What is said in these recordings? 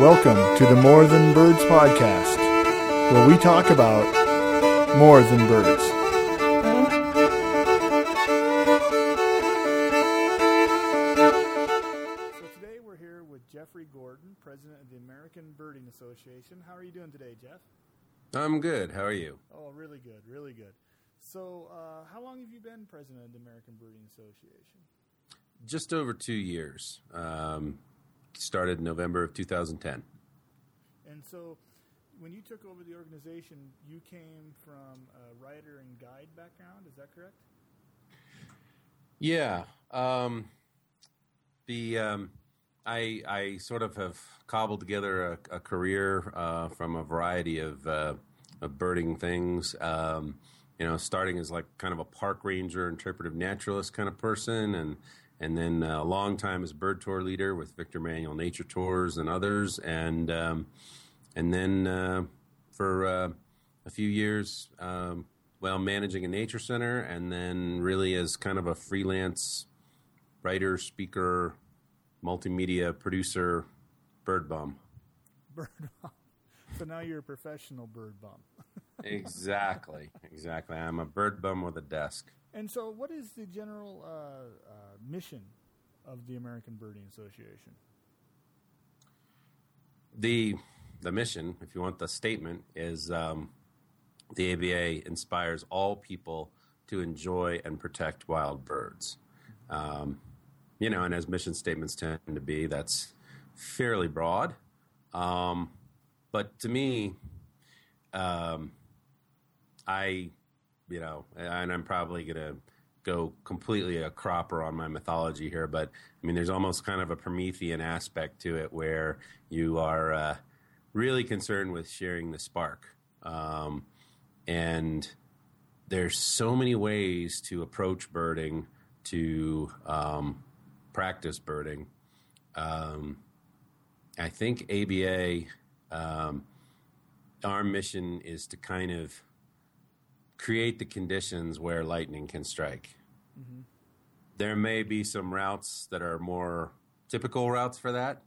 Welcome to the More Than Birds podcast, where we talk about more than birds. So today we're here with Jeffrey Gordon, president of the American Birding Association. How are you doing today, Jeff? I'm good. How are you? Oh, really good, really good. So, uh, how long have you been president of the American Birding Association? Just over two years. Um, started in November of 2010. And so, when you took over the organization, you came from a writer and guide background. Is that correct? Yeah. Um, the um, I I sort of have cobbled together a, a career uh, from a variety of uh, of birding things. Um, you know, starting as like kind of a park ranger, interpretive naturalist kind of person, and and then uh, a long time as bird tour leader with Victor Emanuel Nature Tours and others, and um, and then uh, for uh, a few years, um, well, managing a nature center, and then really as kind of a freelance writer, speaker, multimedia producer, bird bum. Bird bum. So now you're a professional bird bum. exactly, exactly. I'm a bird bum with a desk. And so, what is the general uh, uh, mission of the American Birding Association? The the mission, if you want the statement, is um, the ABA inspires all people to enjoy and protect wild birds. Um, you know, and as mission statements tend to be, that's fairly broad. Um, but to me, um, I, you know, and I'm probably going to go completely a cropper on my mythology here, but I mean, there's almost kind of a Promethean aspect to it where you are uh, really concerned with sharing the spark. Um, and there's so many ways to approach birding, to um, practice birding. Um, I think ABA, um, our mission is to kind of create the conditions where lightning can strike. Mm-hmm. There may be some routes that are more typical routes for that.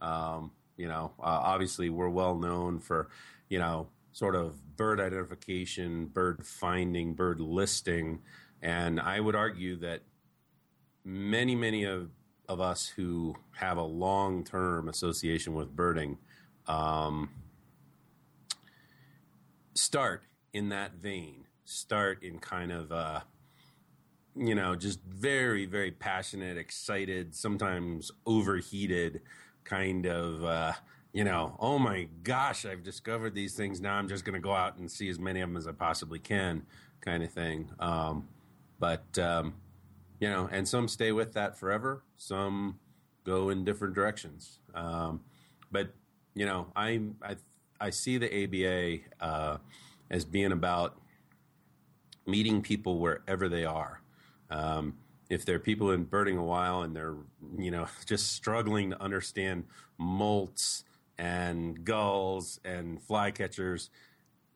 Um, you know, uh, obviously, we're well known for, you know, sort of bird identification, bird finding, bird listing. And I would argue that many, many of, of us who have a long term association with birding um, start in that vein, start in kind of, uh, you know, just very, very passionate, excited, sometimes overheated kind of, uh, you know, oh my gosh, I've discovered these things. Now I'm just going to go out and see as many of them as I possibly can, kind of thing. Um, but, um, you know, and some stay with that forever, some go in different directions. Um, but, you know, I, I, I see the ABA uh, as being about meeting people wherever they are. Um, if there are people in birding a while and they're you know just struggling to understand molts and gulls and flycatchers,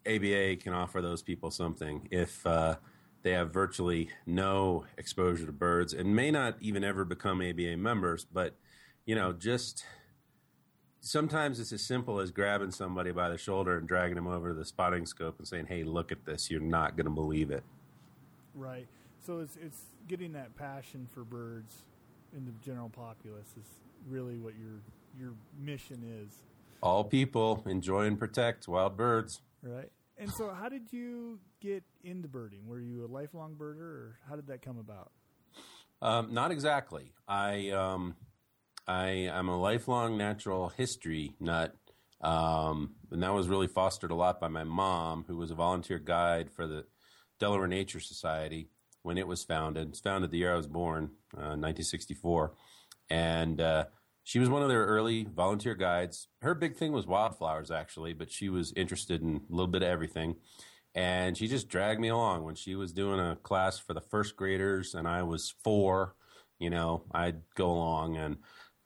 ABA can offer those people something. If uh, they have virtually no exposure to birds and may not even ever become ABA members, but you know just sometimes it's as simple as grabbing somebody by the shoulder and dragging them over to the spotting scope and saying, "Hey, look at this! You're not going to believe it." Right. So it's it's getting that passion for birds in the general populace is really what your your mission is. All people enjoy and protect wild birds. Right. And so, how did you get into birding? Were you a lifelong birder, or how did that come about? Um, not exactly. I um, I am a lifelong natural history nut, um, and that was really fostered a lot by my mom, who was a volunteer guide for the Delaware Nature Society when it was founded. It's founded the year I was born, uh, 1964, and uh, she was one of their early volunteer guides. Her big thing was wildflowers, actually, but she was interested in a little bit of everything. And she just dragged me along when she was doing a class for the first graders, and I was four. You know, I'd go along, and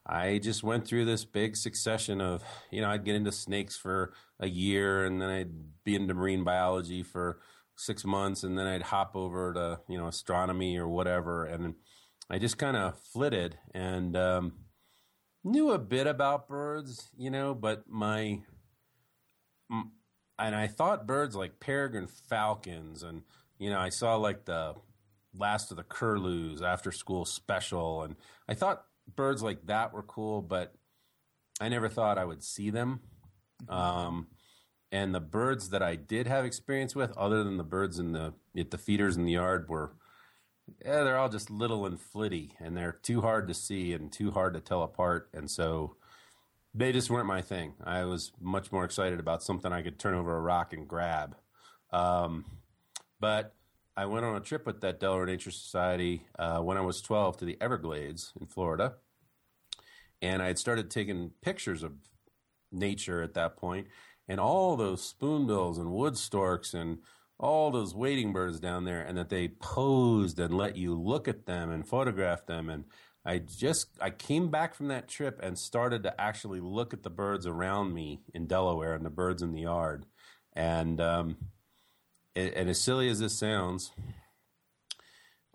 I just went through this big succession of, you know, I'd get into snakes for a year, and then I'd be into marine biology for six months, and then I'd hop over to you know astronomy or whatever, and I just kind of flitted. And um, knew a bit about birds, you know, but my and I thought birds like peregrine falcons, and you know, I saw like the last of the curlews after school special, and I thought birds like that were cool, but I never thought I would see them. Um, and the birds that I did have experience with, other than the birds in the at the feeders in the yard, were yeah, they're all just little and flitty, and they're too hard to see and too hard to tell apart, and so they just weren't my thing. I was much more excited about something I could turn over a rock and grab. Um, but I went on a trip with that Delaware Nature Society uh, when I was 12 to the Everglades in Florida. And I had started taking pictures of nature at that point, and all those spoonbills and wood storks and all those wading birds down there, and that they posed and let you look at them and photograph them. And I just I came back from that trip and started to actually look at the birds around me in Delaware and the birds in the yard, and um, it, and as silly as this sounds,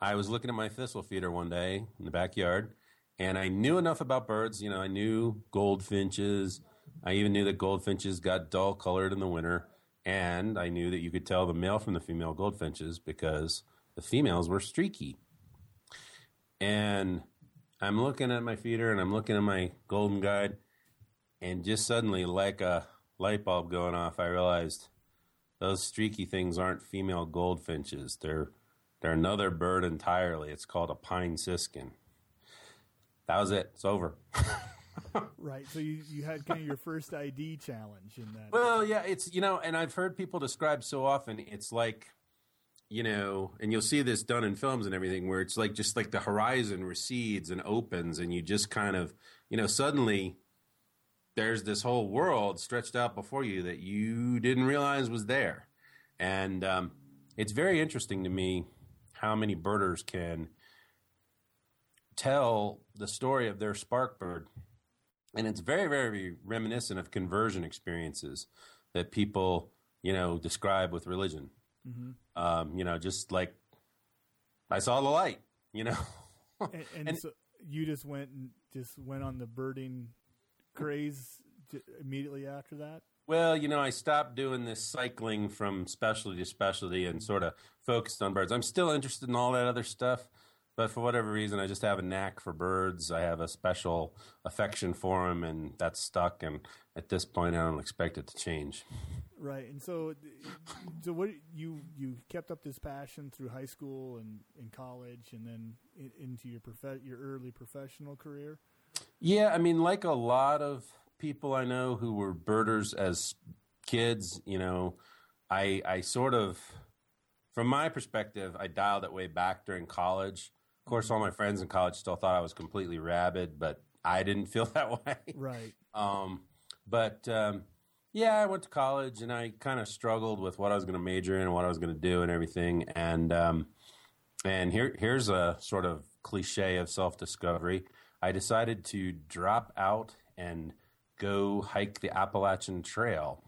I was looking at my thistle feeder one day in the backyard, and I knew enough about birds. You know, I knew goldfinches. I even knew that goldfinches got dull colored in the winter, and I knew that you could tell the male from the female goldfinches because the females were streaky. And I'm looking at my feeder and I'm looking at my golden guide, and just suddenly, like a light bulb going off, I realized those streaky things aren't female goldfinches. They're they're another bird entirely. It's called a pine siskin. That was it. It's over. right. So you, you had kind of your first ID challenge in that. Well, yeah, it's you know, and I've heard people describe so often. It's like you know, and you'll see this done in films and everything where it's like just like the horizon recedes and opens, and you just kind of, you know, suddenly there's this whole world stretched out before you that you didn't realize was there. And um, it's very interesting to me how many birders can tell the story of their spark bird. And it's very, very reminiscent of conversion experiences that people, you know, describe with religion. Mm-hmm. Um, you know, just like I saw the light, you know. and, and, and so you just went and just went on the birding craze immediately after that. Well, you know, I stopped doing this cycling from specialty to specialty and sort of focused on birds. I'm still interested in all that other stuff, but for whatever reason, I just have a knack for birds. I have a special affection for them, and that's stuck. And at this point, I don't expect it to change. Right, and so, so what you you kept up this passion through high school and in college, and then into your prof- your early professional career. Yeah, I mean, like a lot of people I know who were birders as kids, you know, I I sort of, from my perspective, I dialed it way back during college. Of course, all my friends in college still thought I was completely rabid, but I didn't feel that way. Right. Um, but um, yeah, I went to college and I kind of struggled with what I was going to major in and what I was going to do and everything. And um, and here here's a sort of cliche of self discovery. I decided to drop out and go hike the Appalachian Trail,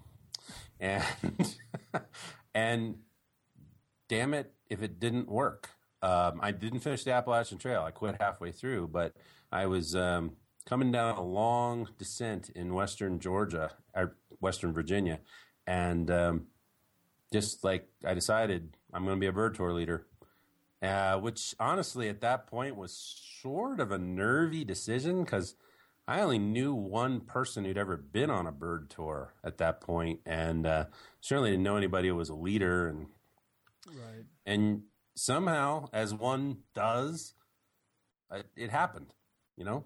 and and damn it if it didn't work. Um, I didn't finish the Appalachian Trail. I quit halfway through, but I was um, coming down a long descent in western Georgia, or western Virginia, and um, just like I decided I'm going to be a bird tour leader, uh, which honestly at that point was sort of a nervy decision because I only knew one person who'd ever been on a bird tour at that point, and uh, certainly didn't know anybody who was a leader. And right. and somehow, as one does, it, it happened. You know,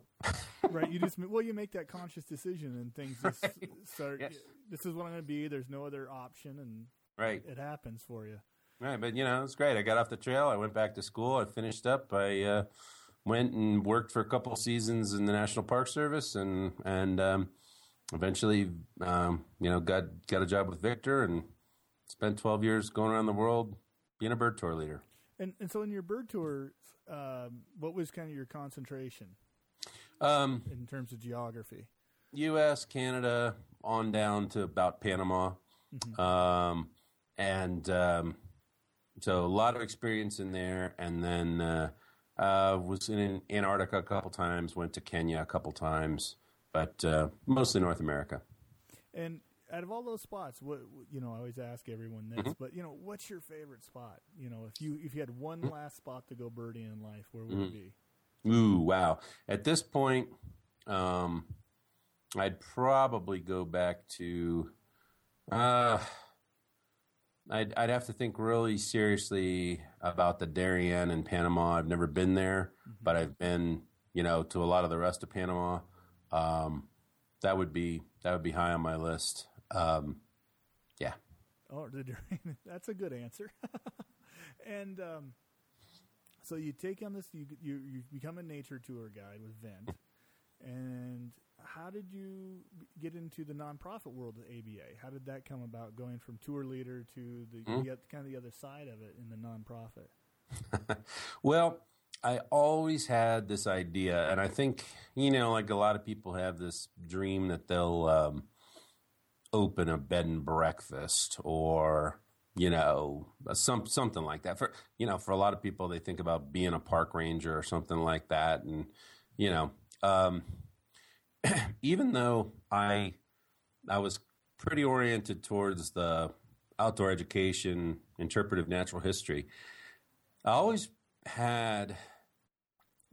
right? You just well, you make that conscious decision, and things just right. start. Yes. This is what I'm going to be. There's no other option, and right, it happens for you. Right, but you know, it's great. I got off the trail. I went back to school. I finished up. I uh, went and worked for a couple seasons in the National Park Service, and and um, eventually, um, you know, got got a job with Victor, and spent 12 years going around the world being a bird tour leader. And and so in your bird tours, um, what was kind of your concentration? Um, in terms of geography, U.S., Canada, on down to about Panama, mm-hmm. um, and um, so a lot of experience in there. And then uh, Uh, was in Antarctica a couple times. Went to Kenya a couple times, but uh, mostly North America. And out of all those spots, what you know, I always ask everyone this, mm-hmm. but you know, what's your favorite spot? You know, if you if you had one mm-hmm. last spot to go birdie in life, where would mm-hmm. it be? Ooh, wow! At this point, um, I'd probably go back to. Uh, I'd, I'd have to think really seriously about the Darien in Panama. I've never been there, mm-hmm. but I've been, you know, to a lot of the rest of Panama. Um, that would be that would be high on my list. Um, yeah. Oh, the Darien. That's a good answer. and um, so you take on this. You you you become a nature tour guide with Vent, and how did you get into the nonprofit world of ABA? How did that come about, going from tour leader to the, mm-hmm. the kind of the other side of it in the nonprofit? well, I always had this idea, and I think you know, like a lot of people have this dream that they'll um, open a bed and breakfast or you know some something like that. For you know, for a lot of people, they think about being a park ranger or something like that, and you know. Um, even though I I was pretty oriented towards the outdoor education, interpretive natural history, I always had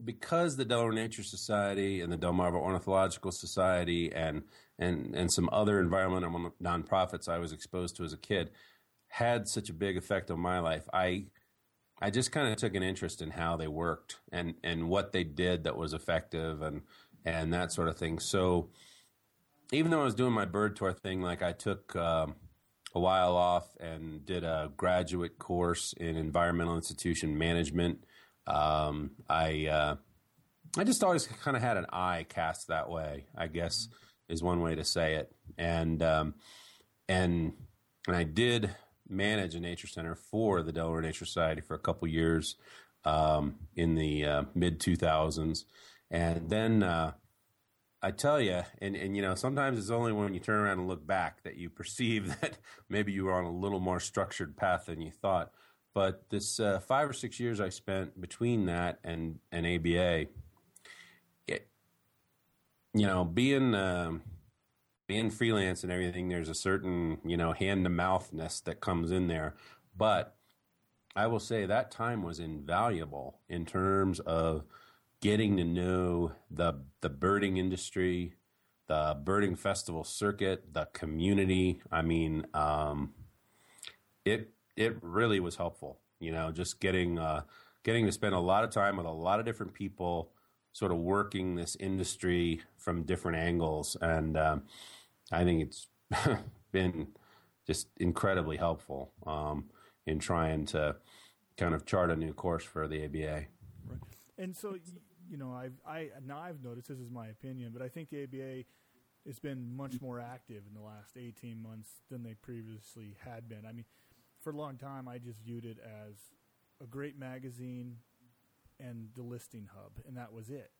because the Delaware Nature Society and the Delmarva Ornithological Society and and and some other environmental nonprofits I was exposed to as a kid had such a big effect on my life. I I just kind of took an interest in how they worked and and what they did that was effective and and that sort of thing. So even though I was doing my bird tour thing, like I took um, a while off and did a graduate course in environmental institution management. Um, I uh, I just always kind of had an eye cast that way. I guess is one way to say it. And um, and and I did manage a nature center for the Delaware Nature Society for a couple years um, in the uh, mid 2000s. And then uh, I tell you, and, and you know, sometimes it's only when you turn around and look back that you perceive that maybe you were on a little more structured path than you thought. But this uh, five or six years I spent between that and, and ABA, it, you know, being um, being freelance and everything, there's a certain you know hand to mouthness that comes in there. But I will say that time was invaluable in terms of getting to know the the birding industry, the birding festival circuit, the community. I mean, um, it it really was helpful. You know, just getting uh, getting to spend a lot of time with a lot of different people, sort of working this industry from different angles, and um, I think it's been just incredibly helpful um, in trying to kind of chart a new course for the ABA. Right. And so you know, I've I now I've noticed this is my opinion, but I think the ABA has been much more active in the last 18 months than they previously had been. I mean, for a long time, I just viewed it as a great magazine and the listing hub, and that was it.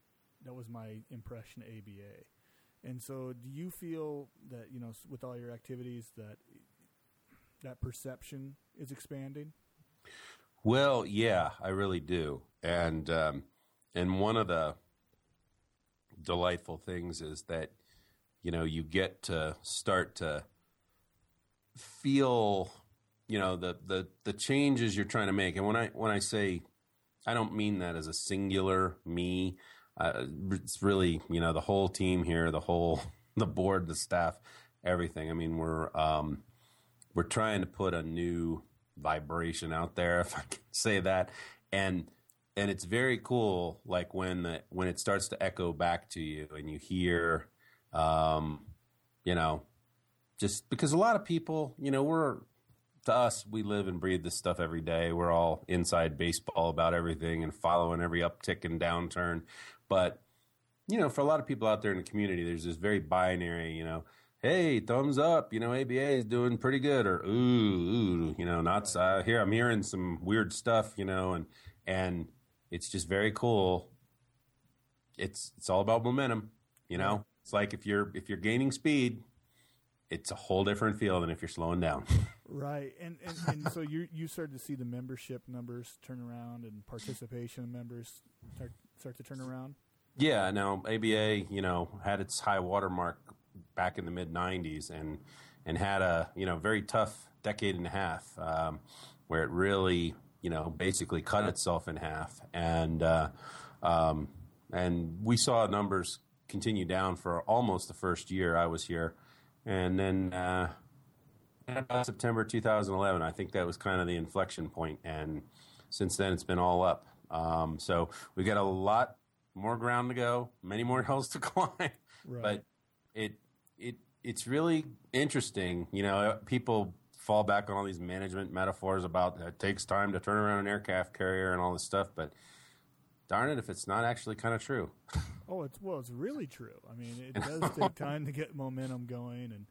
That was my impression of ABA. And so, do you feel that you know, with all your activities, that that perception is expanding? Well, yeah, I really do, and um, and one of the delightful things is that you know you get to start to feel you know the the the changes you're trying to make. And when i when i say i don't mean that as a singular me uh, it's really you know the whole team here the whole the board the staff everything. I mean we're um we're trying to put a new vibration out there if i can say that. And and it's very cool like when the, when it starts to echo back to you and you hear um, you know just because a lot of people you know we're to us we live and breathe this stuff every day. We're all inside baseball about everything and following every uptick and downturn. But you know for a lot of people out there in the community there's this very binary you know hey thumbs up you know aba is doing pretty good or ooh ooh you know not uh, here i'm hearing some weird stuff you know and and it's just very cool. It's it's all about momentum, you know. It's like if you're if you're gaining speed it's a whole different feel than if you're slowing down. Right, and and, and so you you started to see the membership numbers turn around and participation members start start to turn around. Yeah, now ABA, you know, had its high watermark back in the mid '90s, and and had a you know very tough decade and a half um, where it really you know basically cut itself in half, and uh, um, and we saw numbers continue down for almost the first year I was here, and then. Uh, September 2011, I think that was kind of the inflection point, and since then it's been all up. Um, so we've got a lot more ground to go, many more hills to climb, Right. but it it it's really interesting. You know, people fall back on all these management metaphors about it takes time to turn around an aircraft carrier and all this stuff, but darn it if it's not actually kind of true. Oh, it's well, it's really true. I mean, it does take time to get momentum going, and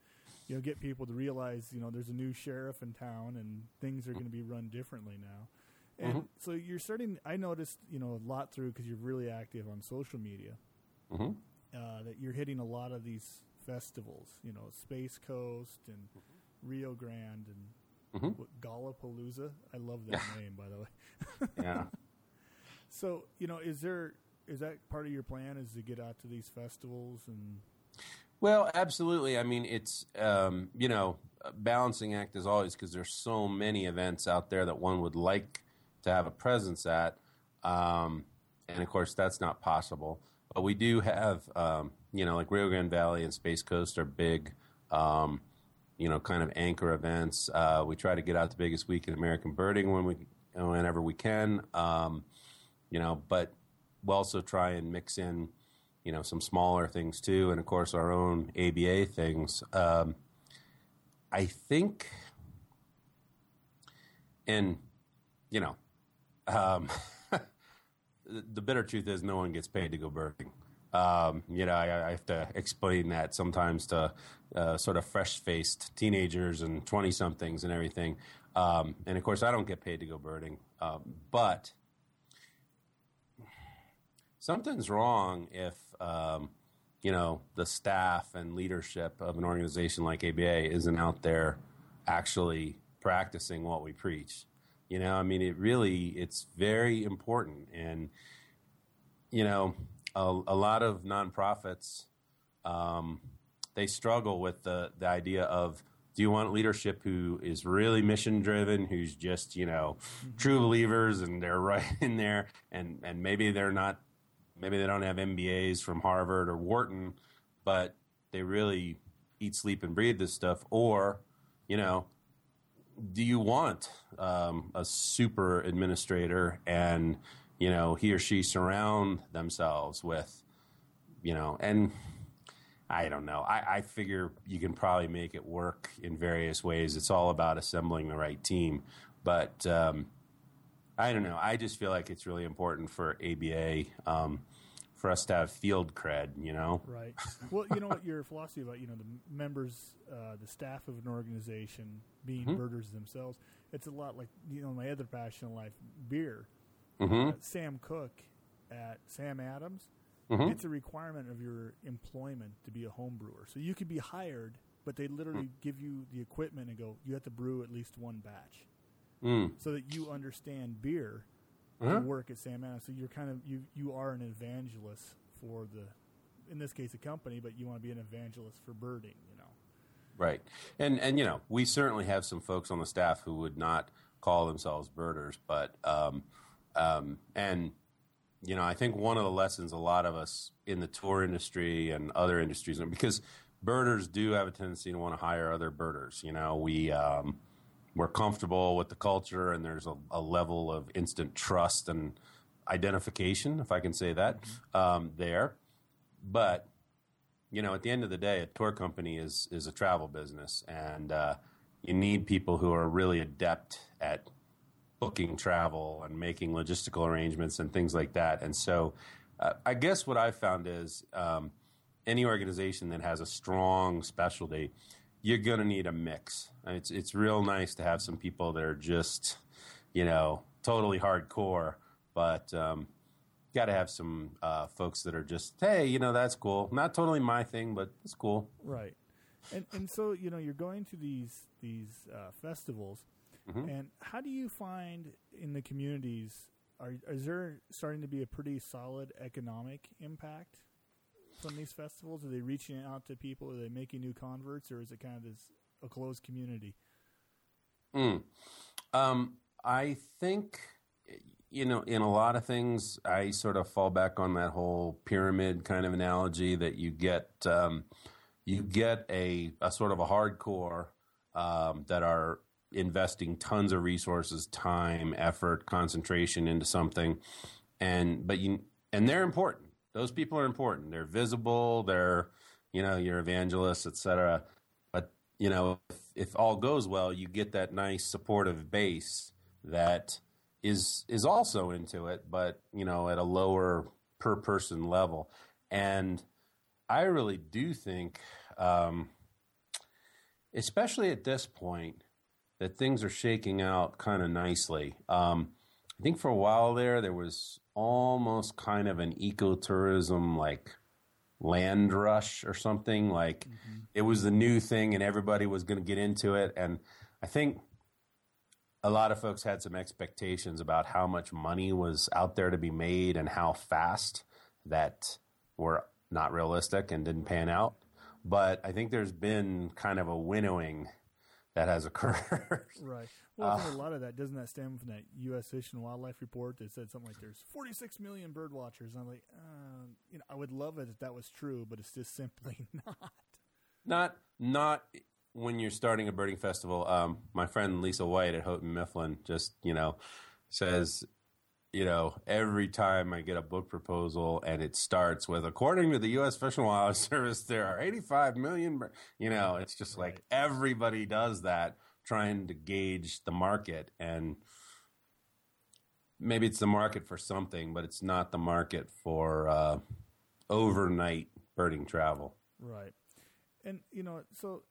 you know, get people to realize, you know, there's a new sheriff in town, and things are going to be run differently now. And Mhm. so you're starting. I noticed, you know, a lot through because you're really active on social media. hmm Uh, that you're hitting a lot of these festivals, you know, Space Coast and Rio Grande and Mhm. what, Gallapalooza. I love that name, by the way. Yeah. So, you know, is there is that part of your plan? Is to get out to these festivals and Well, absolutely. I mean, it's um, you know a balancing act as always because there's so many events out there that one would like to have a presence at, um, and of course that's not possible. But we do have um, you know like Rio Grande Valley and Space Coast are big. Um, you know, kind of anchor events. Uh, we try to get out the biggest week in American birding when we, whenever we can. Um, you know, but we also try and mix in, you know, some smaller things too, and of course our own ABA things. Um, I think, and you know, um, the the bitter truth is no one gets paid to go birding. Um, you know, I, I have to explain that sometimes to uh, sort of fresh-faced teenagers and twenty-somethings and everything. Um, and of course, I don't get paid to go birding, um, but something's wrong if um, you know the staff and leadership of an organization like ABA isn't out there actually practicing what we preach. You know, I mean, it really it's very important, and you know, a, a lot of nonprofits um, they struggle with the the idea of do you want leadership who is really mission driven, who's just you know true believers and they're right in there, and and maybe they're not, maybe they don't have MBAs from Harvard or Wharton, but they really eat, sleep, and breathe this stuff, or you know. Do you want um, a super administrator and you know he or she surround themselves with you know and I don't know. I, I figure you can probably make it work in various ways. It's all about assembling the right team. But um, I don't know. I just feel like it's really important for ABA um, for us to have field cred, you know? right. well, you know what your philosophy about you know the members, uh, the staff of an organization being Mhm. birders themselves. It's a lot like you know my other passion in life, beer. Hmm Uh, Sam Cook at Sam Adams. hmm It's a requirement of your employment to be a home brewer. So you could be hired, but they literally Hmm. give you the equipment and go, you have to brew at least one batch, Mm. so that you understand beer. Uh-huh. to work at Sam Adams. So you're kind of you you are an evangelist for the, in this case, a company, but you want to be an evangelist for birding. You know. Right. And and you know, we certainly have some folks on the staff who would not call themselves birders, but um, um, and you know, I think one of the lessons a lot of us in the tour industry and other industries, because birders do have a tendency to want to hire other birders. You know, we um, we're comfortable with the culture, and there's a, a level of instant trust and identification, if I can say that, um, there. But you know, at the end of the day, a tour company is is a travel business, and uh, you need people who are really adept at booking travel and making logistical arrangements and things like that. And so, uh, I guess what I've found is um, any organization that has a strong specialty, you're going to need a mix. It's it's real nice to have some people that are just, you know, totally hardcore, but um, got to have some uh, folks that are just, hey, you know, that's cool. Not totally my thing, but it's cool. Right. And and so you know you're going to these these uh, festivals, mm-hmm. and how do you find in the communities? Are is there starting to be a pretty solid economic impact from these festivals? Are they reaching out to people? Are they making new converts, or is it kind of this a closed community? Mm. Um, I think you know, in a lot of things, I sort of fall back on that whole pyramid kind of analogy that you get um, you get a, a sort of a hardcore um, that are investing tons of resources, time, effort, concentration into something, and but you and they're important. Those people are important. They're visible. They're you know your evangelists, etc. But you know if, if all goes well, you get that nice supportive base that is is also into it, but you know at a lower per person level. And I really do think, um, especially at this point, that things are shaking out kind of nicely. Um, I think for a while there, there was almost kind of an ecotourism like land rush or something. Like mm-hmm. it was the new thing and everybody was going to get into it. And I think a lot of folks had some expectations about how much money was out there to be made and how fast that were not realistic and didn't pan out. But I think there's been kind of a winnowing that has occurred. right. Well, uh, a lot of that doesn't that stem from that U.S. Fish and Wildlife report that said something like there's 46 million bird watchers. And I'm like, uh, you know, I would love it if that was true, but it's just simply not. Not not when you're starting a birding festival, um, my friend Lisa White at Houghton Mifflin just, you know, says, you know, every time I get a book proposal and it starts with, according to the U.S. Fish and Wildlife Service, there are 85 million, you know, it's just like right. everybody does that trying to gauge the market. And maybe it's the market for something, but it's not the market for uh, overnight birding travel. Right and you know, so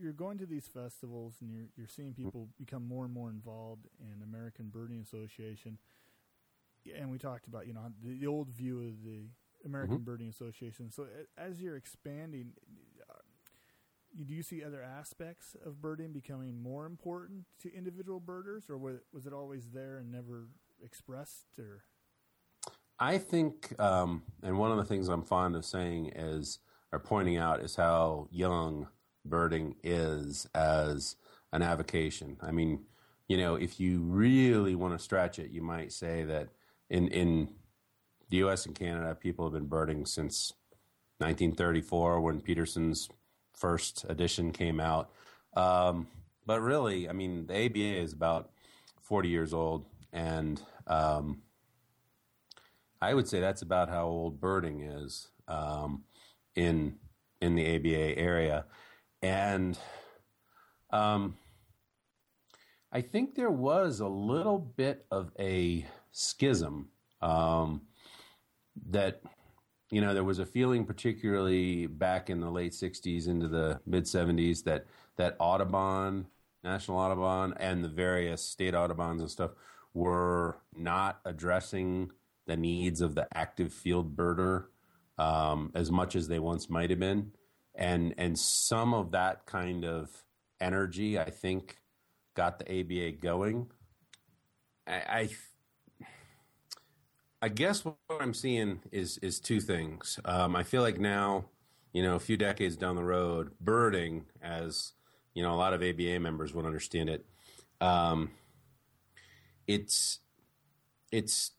you're going to these festivals and you're you're seeing people become more and more involved in American Birding Association. And we talked about you know the, the old view of the American mm-hmm. Birding Association. So as you're expanding, uh, do you see other aspects of birding becoming more important to individual birders, or was it always there and never expressed? Or I think, um, and one of the things I'm fond of saying is are pointing out is how young birding is as an avocation. I mean, you know, if you really want to stretch it, you might say that in in the U.S. and Canada, people have been birding since 1934 when Peterson's first edition came out. Um, but really, I mean, the ABA is about 40 years old, and um, I would say that's about how old birding is. Um, in in the ABA area, and um, I think there was a little bit of a schism um, that you know there was a feeling, particularly back in the late '60s into the mid '70s, that that Audubon, National Audubon, and the various state Audubons and stuff were not addressing the needs of the active field birder um, as much as they once might have been, and and some of that kind of energy, I think, got the ABA going. I, I, I guess what I'm seeing is is two things. Um, I feel like now, you know, a few decades down the road, birding, as you know, a lot of ABA members would understand it. Um, it's it's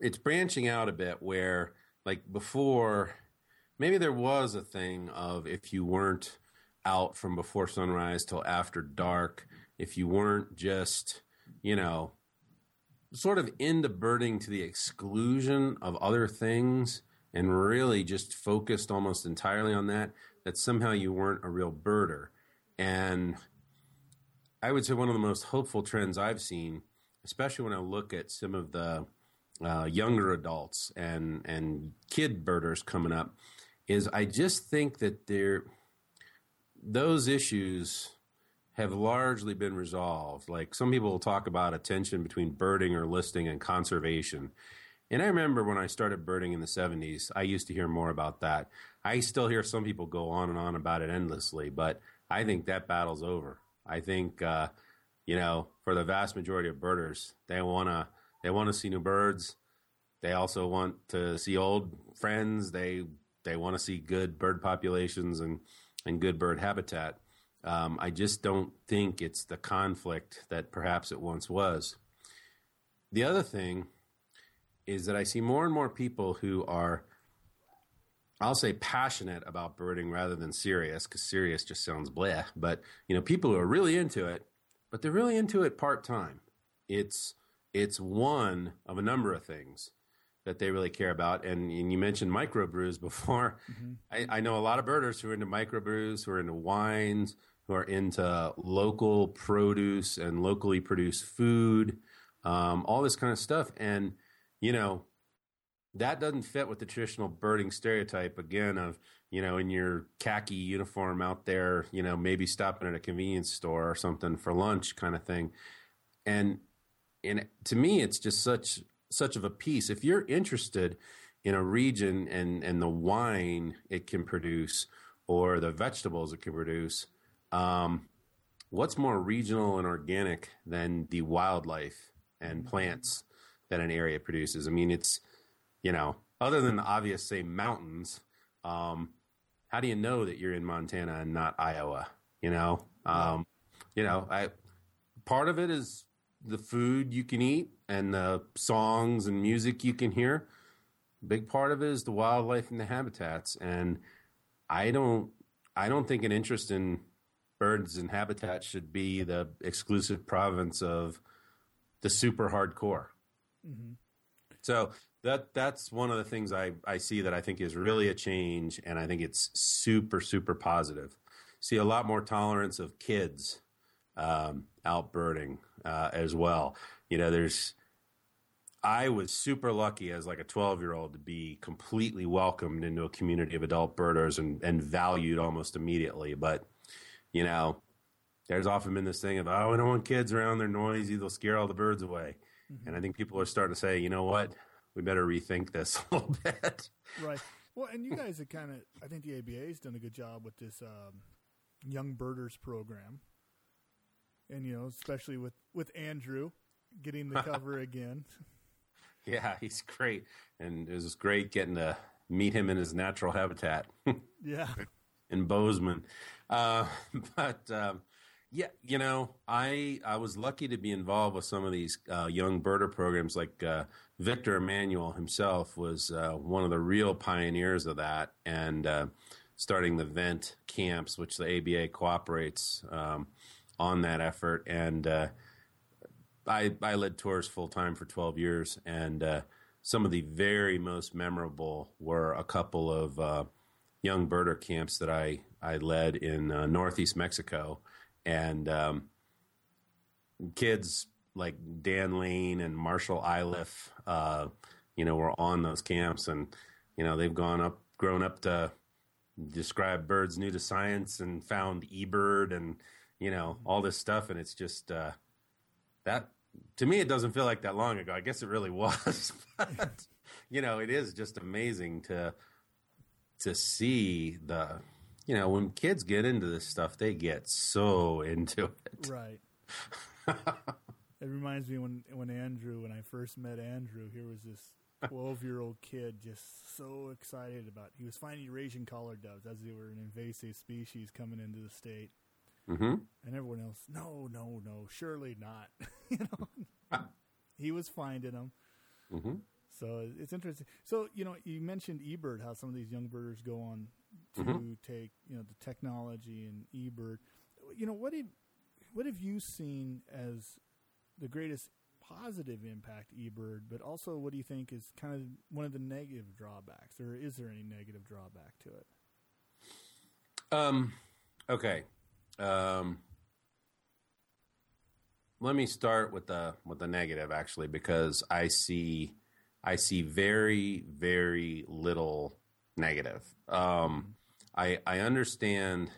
it's branching out a bit where like before maybe there was a thing of if you weren't out from before sunrise till after dark if you weren't just you know sort of into birding to the exclusion of other things and really just focused almost entirely on that that somehow you weren't a real birder. And i would say one of the most hopeful trends i've seen especially when i look at some of the uh, younger adults and and kid birders coming up is I just think that there those issues have largely been resolved. Like some people will talk about a tension between birding or listing and conservation. And I remember when I started birding in the 70s, I used to hear more about that. I still hear some people go on and on about it endlessly, but I think that battle's over. I think, uh, you know, for the vast majority of birders, they want to they want to see new birds. They also want to see old friends. They they want to see good bird populations and and good bird habitat. Um, I just don't think it's the conflict that perhaps it once was. The other thing is that I see more and more people who are, I'll say, passionate about birding rather than serious, because serious just sounds bleh. But you know, people who are really into it, but they're really into it part time. It's it's one of a number of things that they really care about. And, and you mentioned microbrews before. Mm-hmm. I, I, know a lot of birders who are into microbrews, who are into wines, who are into local produce and locally produced food, um, all this kind of stuff. And, you know, that doesn't fit with the traditional birding stereotype again of, you know, in your khaki uniform out there, you know, maybe stopping at a convenience store or something for lunch kind of thing. And and to me it's just such such of a piece. If you're interested in a region and and the wine it can produce or the vegetables it can produce, um, what's more regional and organic than the wildlife and plants that an area produces? I mean, it's you know, other than the obvious, say mountains. Um, how do you know that you're in Montana and not Iowa? You know, um, you know, I part of it is the food you can eat and the songs and music you can hear. Big part of it is the wildlife and the habitats. And I don't, I don't think an interest in birds and habitats should be the exclusive province of the super hardcore. Mm-hmm. So that that's one of the things I, I see that I think is really a change, and I think it's super super positive. See a lot more tolerance of kids um, out birding uh, as well. You know, there's I was super lucky as like a 12 year old to be completely welcomed into a community of adult birders and, and valued almost immediately. But, you know, there's often been this thing of, oh, I don't want kids around. They're noisy. They'll scare all the birds away. Mm-hmm. And I think people are starting to say, you know what? We better rethink this a little bit. Right. Well, and you guys have kind of, I think the ABA has done a good job with this um, Young Birders program and you know, especially with with Andrew getting the cover again. Yeah, he's great, and it was great getting to meet him in his natural habitat. yeah, in Bozeman, uh, but. Um, yeah, you know, I I was lucky to be involved with some of these uh, young birder programs. Like uh, Victor Emanuel himself was uh, one of the real pioneers of that, and uh, starting the Vent camps, which the ABA cooperates um, on that effort. And uh, I, I led tours full time for 12 years. And uh, some of the very most memorable were a couple of uh, young birder camps that I, I led in uh, Northeast Mexico. And um, kids like Dan Lane and Marshall Iliff, uh, you know, were on those camps. And, you know, they've gone up, grown up to describe birds new to science and found eBird and you know, all this stuff. And it's just uh, that to me, it doesn't feel like that long ago. I guess it really was. but, you know, it is just amazing to to see the you know when kids get into this stuff they get so into it right it reminds me when when andrew when i first met andrew here was this 12 year old kid just so excited about he was finding eurasian collared doves as they were an invasive species coming into the state Mm-hmm. And everyone else, no, no, no, surely not. you know, he was finding them. Mm-hmm. So it's interesting. So you know, you mentioned eBird, how some of these young birders go on to mm-hmm. take you know the technology and eBird. You know, what have what have you seen as the greatest positive impact eBird, but also what do you think is kind of one of the negative drawbacks, or is there any negative drawback to it? Um. Okay. Um, let me start with the with the negative actually because I see I see very very little negative. Um, I I understand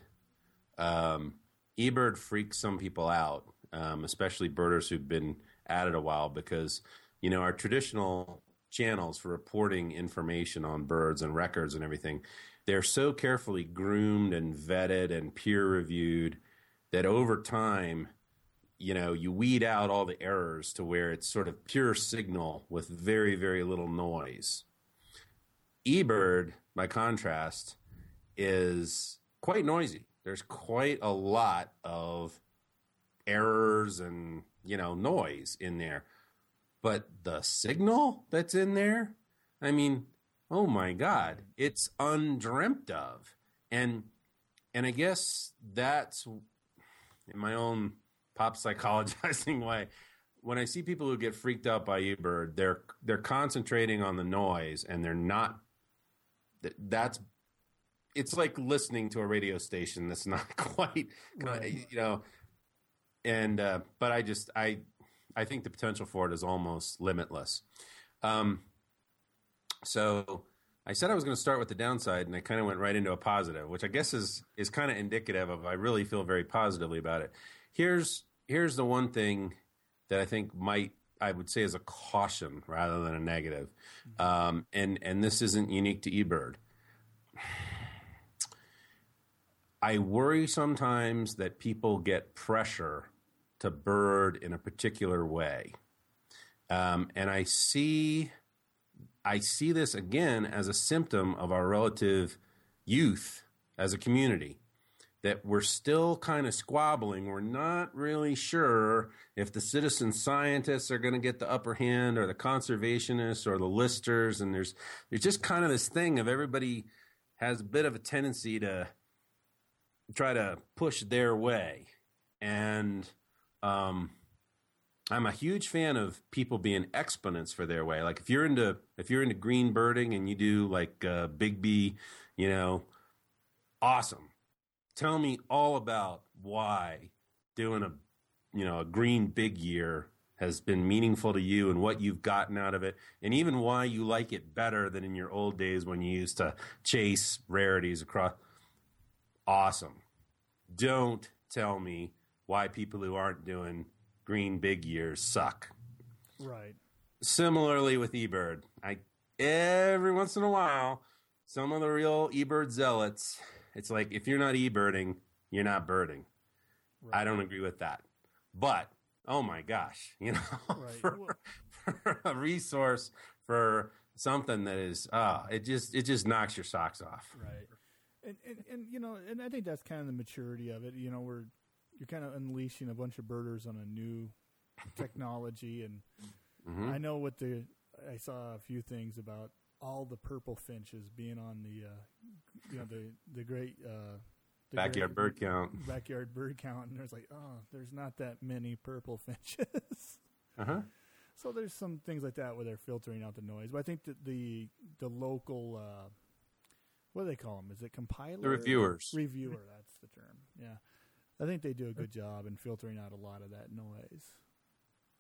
um, eBird freaks some people out, um, especially birders who've been at it a while because you know our traditional channels for reporting information on birds and records and everything, they're so carefully groomed and vetted and peer reviewed that over time, you know, you weed out all the errors to where it's sort of pure signal with very, very little noise. eBird, by contrast, is quite noisy. There's quite a lot of errors and, you know, noise in there. But the signal that's in there, I mean, oh my God, it's undreamt of. And and I guess that's in my own pop psychologizing way. When I see people who get freaked out by eBird, they're they're concentrating on the noise and they're not that's it's like listening to a radio station that's not quite right. you know and uh, but I just I I think the potential for it is almost limitless. Um, so I said I was going to start with the downside, and I kind of went right into a positive, which I guess is is kind of indicative of I really feel very positively about it. Here's here's the one thing that I think might I would say is a caution rather than a negative, um, and and this isn't unique to eBird. I worry sometimes that people get pressure to bird in a particular way. Um, and I see, I see this again as a symptom of our relative youth as a community. That we're still kind of squabbling. We're not really sure if the citizen scientists are going to get the upper hand, or the conservationists, or the listers. And there's there's just kind of this thing of everybody has a bit of a tendency to try to push their way. And um, I'm a huge fan of people being exponents for their way. Like if you're into if you're into green birding and you do like uh, BIGBY, you know, awesome. Tell me all about why doing a you know a green big year has been meaningful to you and what you've gotten out of it, and even why you like it better than in your old days when you used to chase rarities across. Awesome. Don't tell me why people who aren't doing green big years suck. Right. Similarly with eBird, I every once in a while, some of the real eBird zealots, it's like if you're not eBirding, you're not birding. Right. I don't agree with that. But oh my gosh, you know, right. for, for, a resource for something that is ah, uh, it just it just knocks your socks off. Right. And, and and you know, and I think that's kind of the maturity of it. You know, we're you're kind of unleashing a bunch of birders on a new technology, and mm-hmm. I know what the I saw a few things about all the purple finches being on the uh, you know the the great uh, the backyard great, bird count backyard bird count, and there's like oh there's not that many purple finches. uh huh. So there's some things like that where they're filtering out the noise, but I think that the the local uh, what do they call them? Is it compiler? The reviewers. Reviewer, that's the term. Yeah. I think they do a good job in filtering out a lot of that noise.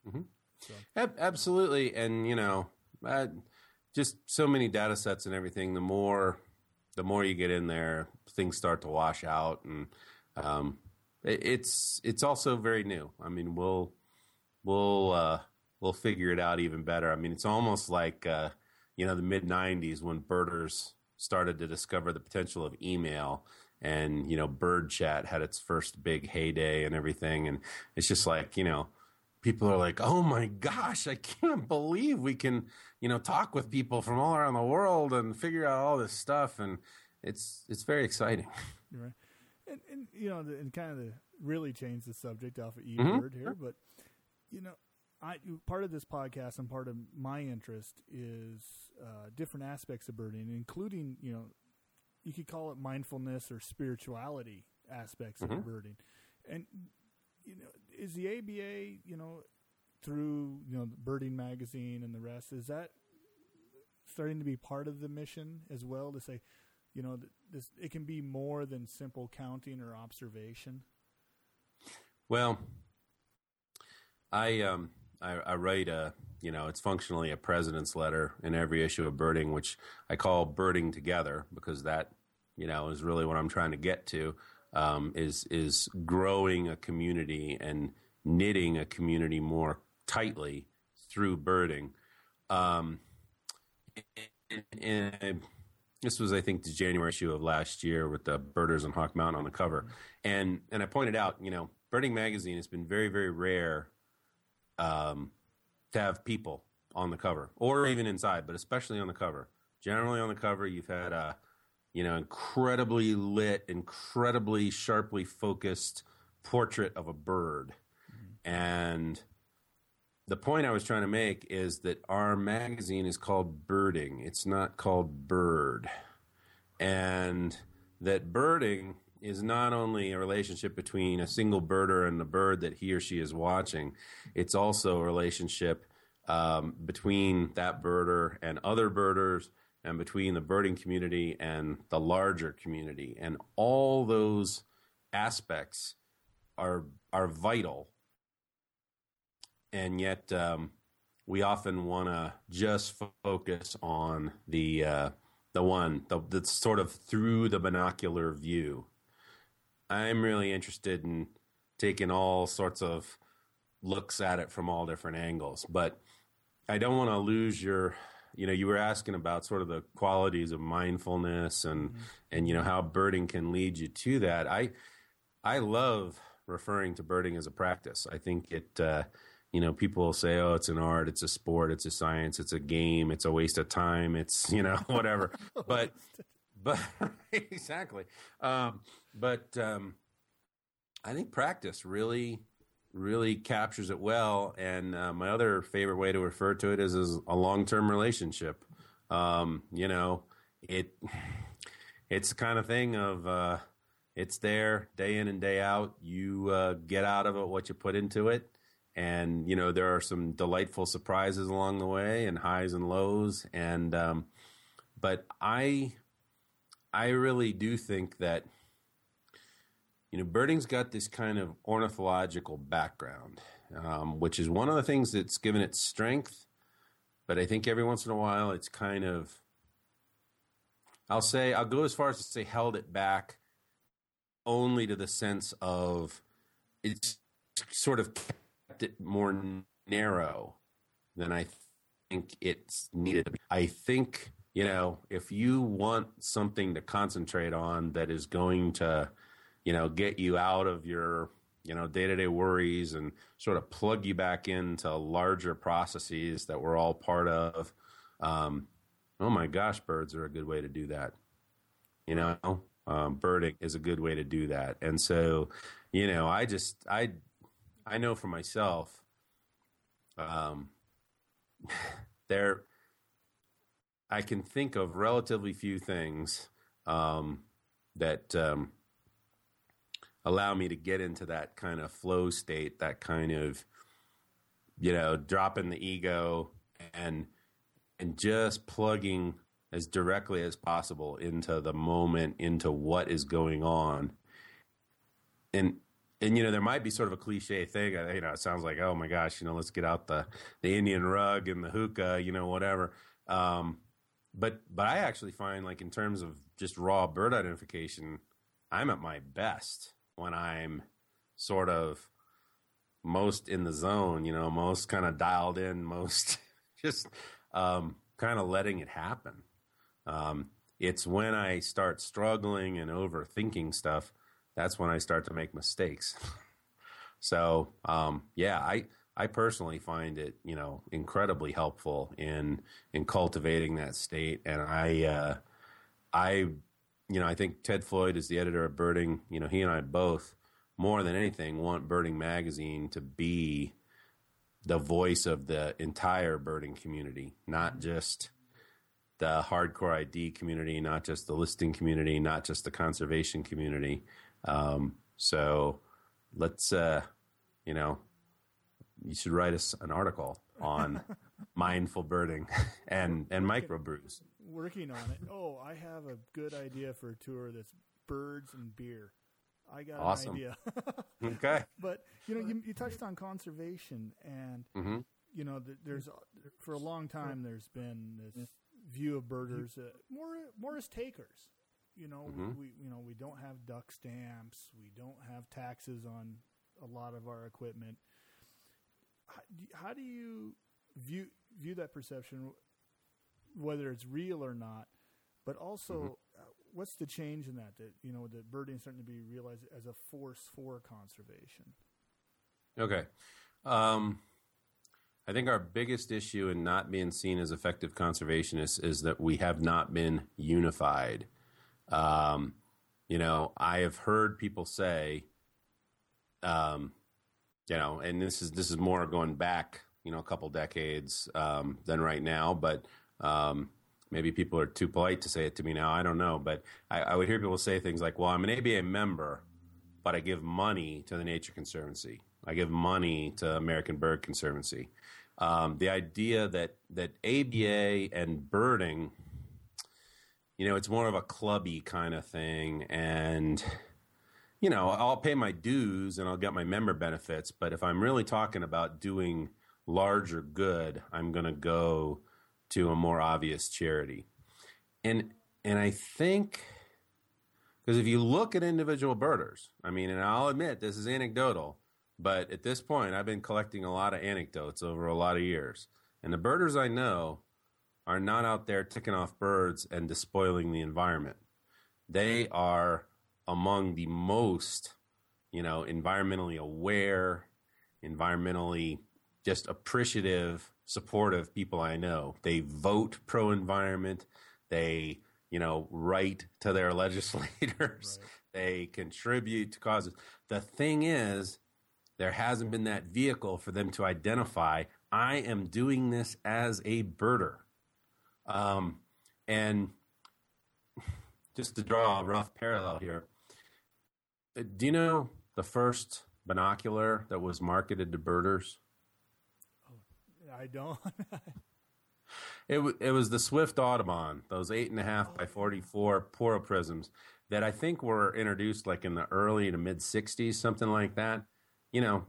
Mm-hmm. So. Absolutely, and you know, uh, just so many data sets and everything. The more, the more you get in there, things start to wash out, and um, it, it's it's also very new. I mean, we'll we'll uh, we'll figure it out even better. I mean, it's almost like uh, you know the mid '90s when birders started to discover the potential of email and you know bird chat had its first big heyday and everything and it's just like you know people are like oh my gosh i can't believe we can you know talk with people from all around the world and figure out all this stuff and it's it's very exciting right and, and you know and kind of the really change the subject off of mm-hmm. eBird mm-hmm. here but you know I part of this podcast and part of my interest is uh, different aspects of birding, including you know you could call it mindfulness or spirituality aspects mm-hmm. of birding. And you know, is the ABA, you know, through you know Birding Magazine and the rest, is that starting to be part of the mission as well to say, you know, this it can be more than simple counting or observation. Well, I um I, I write a you know, it's functionally a president's letter in every issue of Birding, which I call Birding Together because that, you know, is really what I'm trying to get to. Um, is is growing a community and knitting a community more tightly through birding. Um, in, in a, this was, I think, the January issue of last year with the birders on Hawk Mountain on the cover, and and I pointed out, you know, Birding Magazine has been very, very rare um, to have people on the cover or even inside, but especially on the cover. Generally, on the cover, you've had a you know incredibly lit, incredibly sharply focused portrait of a bird, mm-hmm. and the point I was trying to make is that our magazine is called Birding. It's not called Bird. And that birding is not only a relationship between a single birder and the bird that he or she is watching, it's also a relationship um, between that birder and other birders and between the birding community and the larger community. And all those aspects are, are vital and yet um, we often want to just focus on the uh, the one the, that's sort of through the binocular view. I'm really interested in taking all sorts of looks at it from all different angles, but I don't want to lose your. You know, you were asking about sort of the qualities of mindfulness and mm-hmm. and you know how birding can lead you to that. I I love referring to birding as a practice. I think it. Uh, you know, people will say, "Oh, it's an art, it's a sport, it's a science, it's a game, it's a waste of time, it's you know whatever." but, but exactly. Um, but um, I think practice really, really captures it well. And uh, my other favorite way to refer to it is as a long-term relationship. Um, you know, it it's the kind of thing of uh, it's there day in and day out. You uh, get out of it what you put into it and you know there are some delightful surprises along the way and highs and lows and um, but i i really do think that you know birding's got this kind of ornithological background um, which is one of the things that's given it strength but i think every once in a while it's kind of i'll say i'll go as far as to say held it back only to the sense of it's sort of kept it more narrow than I think it's needed. I think, you know, if you want something to concentrate on that is going to, you know, get you out of your, you know, day to day worries and sort of plug you back into larger processes that we're all part of. Um, oh my gosh, birds are a good way to do that. You know, um, birding is a good way to do that. And so, you know, I just, I, I know for myself, um, there, I can think of relatively few things um, that um, allow me to get into that kind of flow state, that kind of, you know, dropping the ego and and just plugging as directly as possible into the moment, into what is going on. And and you know there might be sort of a cliche thing uh, you know it sounds like oh my gosh you know let's get out the the indian rug and the hookah you know whatever um, but but i actually find like in terms of just raw bird identification i'm at my best when i'm sort of most in the zone you know most kind of dialed in most just um, kind of letting it happen um, it's when i start struggling and overthinking stuff that's when I start to make mistakes. so um, yeah, I I personally find it you know incredibly helpful in in cultivating that state, and I uh, I you know I think Ted Floyd is the editor of Birding. You know he and I both more than anything want Birding magazine to be the voice of the entire birding community, not just the hardcore ID community, not just the listing community, not just the conservation community. Um, so let's, uh, you know, you should write us an article on mindful birding and and microbrews. Working on it. Oh, I have a good idea for a tour that's birds and beer. I got awesome. an idea. okay. But you know, you, you, touched on conservation, and mm-hmm. you know, there's for a long time there's been this view of birders uh, more more as takers. You know, mm-hmm. we you know we don't have duck stamps. We don't have taxes on a lot of our equipment. How, how do you view view that perception? Whether it's real or not, but also Mm-hmm. uh, what's the change in that? That you know, that birding is starting to be realized as a force for conservation. Okay. Um, I think our biggest issue in not being seen as effective conservationists is that we have not been unified. Um, you know, I have heard people say, um, you know, and this is this is more going back, you know, a couple decades um, than right now, but um, maybe people are too polite to say it to me now. I don't know, but I, I would hear people say things like, "Well, I'm an ABA member, but I give money to the Nature Conservancy. I give money to American Bird Conservancy." Um, the idea that that ABA and birding, you know, it's more of a clubby kind of thing, and you know, I'll pay my dues and I'll get my member benefits, but if I'm really talking about doing larger good, I'm going to go to a more obvious charity. And and I think because if you look at individual birders, I mean, and I'll admit this is anecdotal, but at this point, I've been collecting a lot of anecdotes over a lot of years. And the birders I know are not out there ticking off birds and despoiling the environment. They are among the most, you know, environmentally aware, environmentally just appreciative, supportive people I know. They vote pro environment. They, you know, write to their legislators. They contribute to causes. The thing is, there hasn't been that vehicle for them to identify I am doing this as a birder. Um, and just to draw a rough parallel here, uh, do you know the first binocular that was marketed to birders? I don't. It, w- it was the Swift Audubon, those eight and a half by 44 Porro prisms that I think were introduced like in the early to mid 60s, something like that. You know,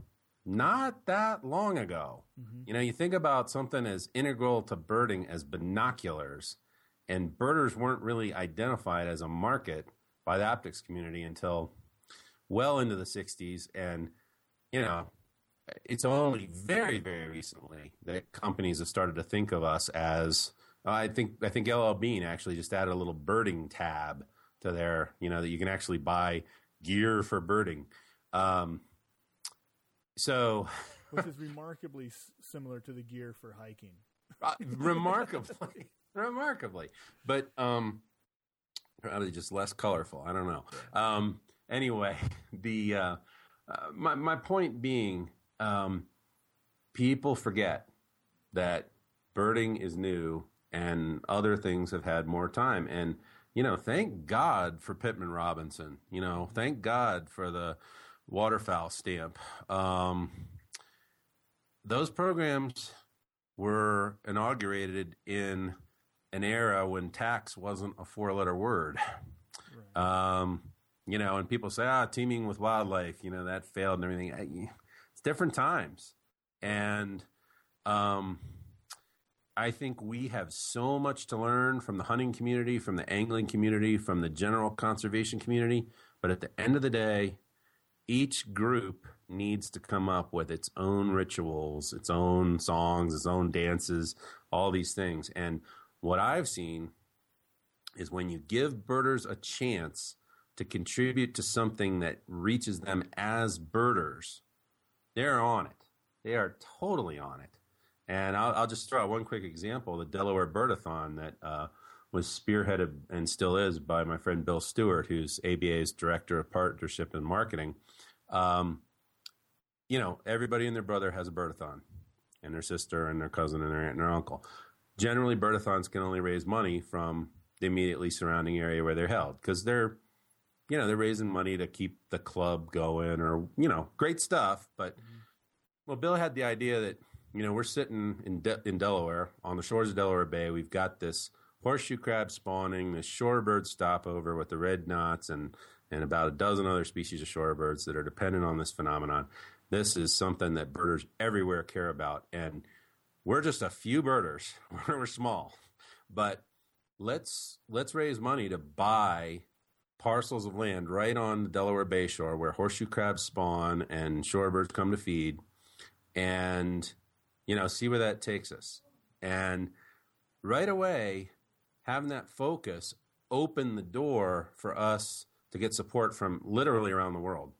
not that long ago. Mm-hmm. You know, you think about something as integral to birding as binoculars, and birders weren't really identified as a market by the optics community until well into the 60s. And, you know, it's only very, very recently that companies have started to think of us as. I think I think LL Bean actually just added a little birding tab to their, you know, that you can actually buy gear for birding. Um, so which is remarkably s- similar to the gear for hiking. uh, remarkably, remarkably, but um, probably just less colorful. I don't know. Um, anyway, the uh, uh, my my point being, um, people forget that birding is new and other things have had more time. And you know, thank God for Pittman-Robertson. You know, thank God for the waterfowl stamp. Um, those programs were inaugurated in an era when tax wasn't a four letter word. Um, you know, and people say, ah, teaming with wildlife, you know, that failed and everything. I- different times. And um, I think we have so much to learn from the hunting community, from the angling community, from the general conservation community. But at the end of the day, each group needs to come up with its own rituals, its own songs, its own dances, all these things. And what I've seen is when you give birders a chance to contribute to something that reaches them as birders, they're on it. They are totally on it. And I'll, I'll just throw out one quick example the Delaware Birdathon that uh, was spearheaded and still is by my friend Bill Stewart, who's ABA's Director of Partnership and Marketing. Um, you know, everybody and their brother has a birdathon, and their sister and their cousin and their aunt and their uncle. Generally, birdathons can only raise money from the immediately surrounding area where they're held because they're, you know, they're raising money to keep the club going or, you know, great stuff. But, mm-hmm. well, Bill had the idea that, you know, we're sitting in, De- in Delaware on the shores of Delaware Bay. We've got this horseshoe crab spawning, this shorebird stopover with the red knots and, and about a dozen other species of shorebirds that are dependent on this phenomenon. This is something that birders everywhere care about. And we're just a few birders. we're small. But let's let's raise money to buy parcels of land right on the Delaware Bay shore where horseshoe crabs spawn and shorebirds come to feed and you know see where that takes us. And right away, having that focus opened the door for us to get support from literally around the world.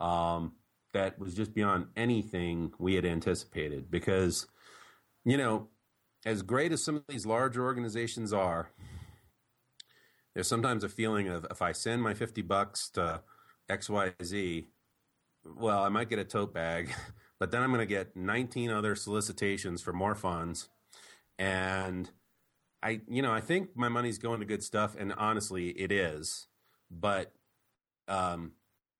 Um, that was just beyond anything we had anticipated because, you know, as great as some of these larger organizations are, there's sometimes a feeling of if I send my 50 bucks to XYZ, well, I might get a tote bag, but then I'm going to get 19 other solicitations for more funds. And I, you know, I think my money's going to good stuff. And honestly, it is. But um,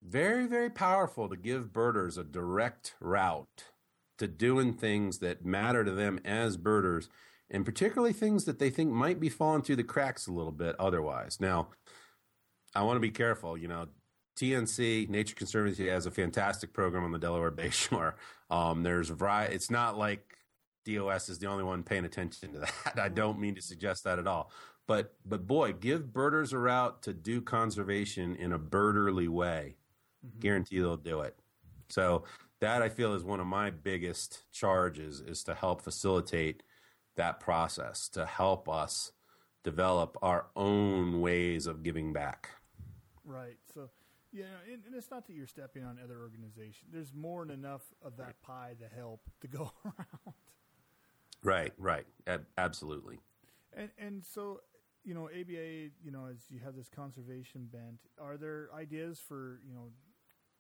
very, very powerful to give birders a direct route to doing things that matter to them as birders and particularly things that they think might be falling through the cracks a little bit otherwise. Now, I want to be careful. You know, TNC Nature Conservancy has a fantastic program on the Delaware Bay Shore. Um, there's a variety. It's not like DOS is the only one paying attention to that. I don't mean to suggest that at all. But but boy, give birders a route to do conservation in a birderly way. Mm-hmm. Guarantee they'll do it. So that I feel is one of my biggest charges is to help facilitate that process to help us develop our own ways of giving back. Right. So, yeah, and, and, it's not that you're stepping on other organizations. There's more than enough of that pie to help to go around. Right. Right. absolutely. And and so, you know, ABA, you know, as you have this conservation bent, are there ideas for you know,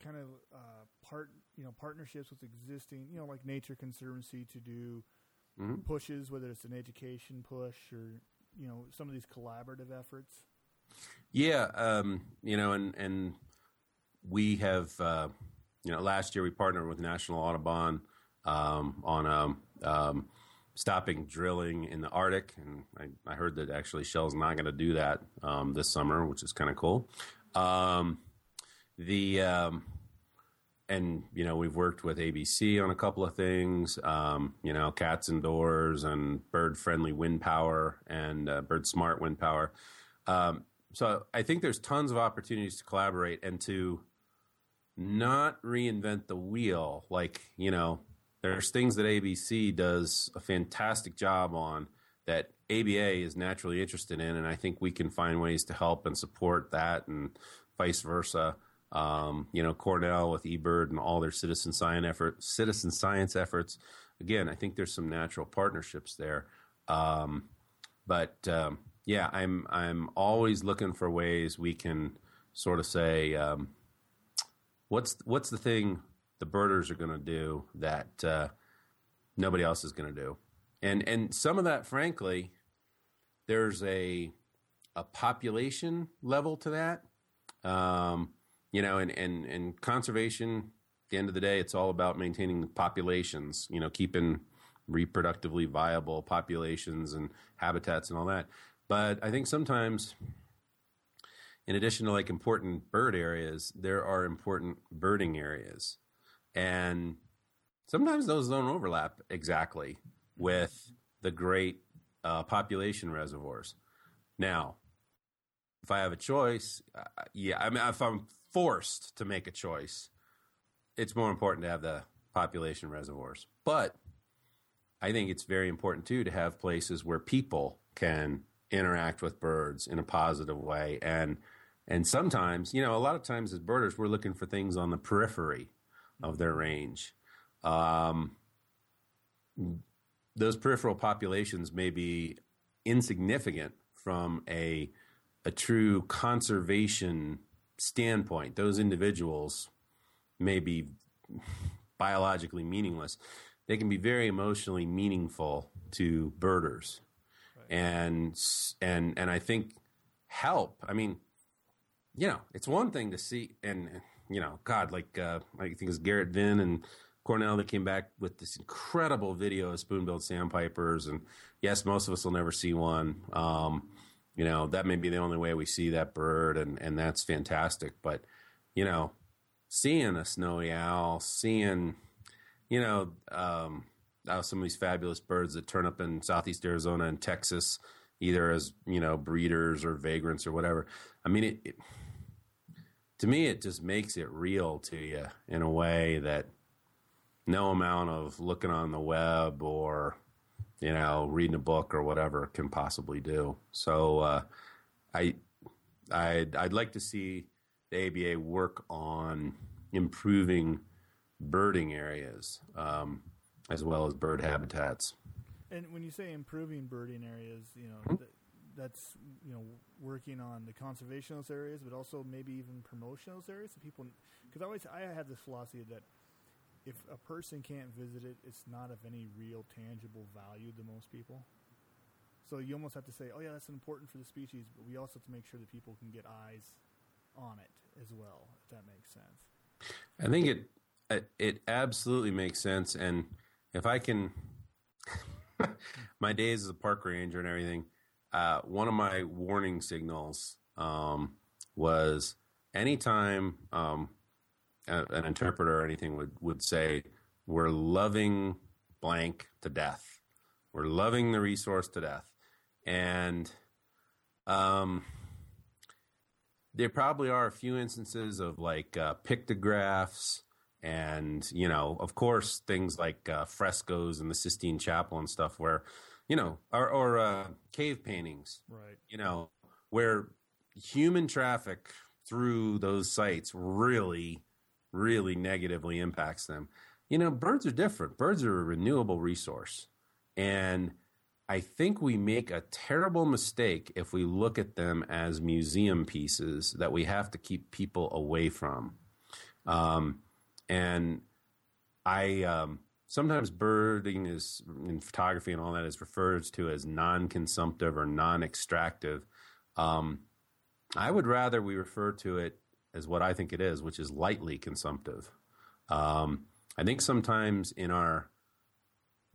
kind of uh, part you know partnerships with existing, you know, like Nature Conservancy to do mm-hmm. pushes, whether it's an education push or you know some of these collaborative efforts? Yeah, um, you know, and and we have uh, you know last year we partnered with National Audubon um, on um, um, stopping drilling in the Arctic, and I, I heard that actually Shell's not going to do that um, this summer, which is kind of cool. Um, the um, and you know we've worked with ABC on a couple of things. Um, you know, cats indoors and bird friendly wind power and uh, bird smart wind power. Um, so I think there's tons of opportunities to collaborate and to not reinvent the wheel. Like you know, there's things that ABC does a fantastic job on that ABA is naturally interested in, and I think we can find ways to help and support that, and vice versa. Um, you know, Cornell with eBird and all their citizen science effort, citizen science efforts. Again, I think there's some natural partnerships there. Um, but um, yeah, I'm I'm always looking for ways we can sort of say um, what's what's the thing the birders are going to do that uh, nobody else is going to do, and and some of that, frankly, there's a a population level to that. Um, you know, and, and, and conservation, at the end of the day, it's all about maintaining populations, you know, keeping reproductively viable populations and habitats and all that. But I think sometimes, in addition to like important bird areas, there are important birding areas. And sometimes those don't overlap exactly with the great uh, population reservoirs. Now, if I have a choice, uh, yeah, I mean, if I'm forced to make a choice, it's more important to have the population reservoirs. But I think it's very important too to have places where people can interact with birds in a positive way and and sometimes, you know, a lot of times as birders, we're looking for things on the periphery of their range. Um, those peripheral populations may be insignificant from a a true conservation standpoint, those individuals may be biologically meaningless. They can be very emotionally meaningful to birders, right. and and and I think help. I mean, you know, it's one thing to see, and you know, God, like uh, I think it's Gerrit Vyn and Cornell that came back with this incredible video of spoon-billed sandpipers, and yes, most of us will never see one. Um, you know that may be the only way we see that bird and and that's fantastic. But you know seeing a snowy owl seeing you know um, some of these fabulous birds that turn up in southeast arizona and texas either as you know breeders or vagrants or whatever i mean it, it to me it just makes it real to you in a way that no amount of looking on the web or you know, reading a book or whatever can possibly do. So uh, I, I'd, I'd like to see the ABA work on improving birding areas um, as well as bird habitats. And when you say improving birding areas, you know, mm-hmm. th- that's you know working on the conservation of those areas, but also maybe even promotion areas. So people, because I always I have this philosophy that if a person can't visit it, it's not of any real tangible value to most people. So you almost have to say, oh yeah, that's important for the species, but we also have to make sure that people can get eyes on it as well. If that makes sense. I think it it, absolutely makes sense, and if I can, my days as a park ranger and everything, uh, one of my warning signals um, was anytime um, a, an interpreter or anything would, would say, We're loving blank to death. We're loving the resource to death. And um, there probably are a few instances of like uh, pictographs and, you know, of course, things like uh, frescoes in the Sistine Chapel and stuff where, you know, or, or uh, cave paintings, right? You know, where human traffic through those sites really really negatively impacts them. You know, birds are different. Birds are a renewable resource. And I think we make a terrible mistake if we look at them as museum pieces that we have to keep people away from. Um, and I um, sometimes birding is in photography and all that is referred to as non-consumptive or non-extractive. Um, I would rather we refer to it is what I think it is, which is lightly consumptive. Um, I think sometimes in our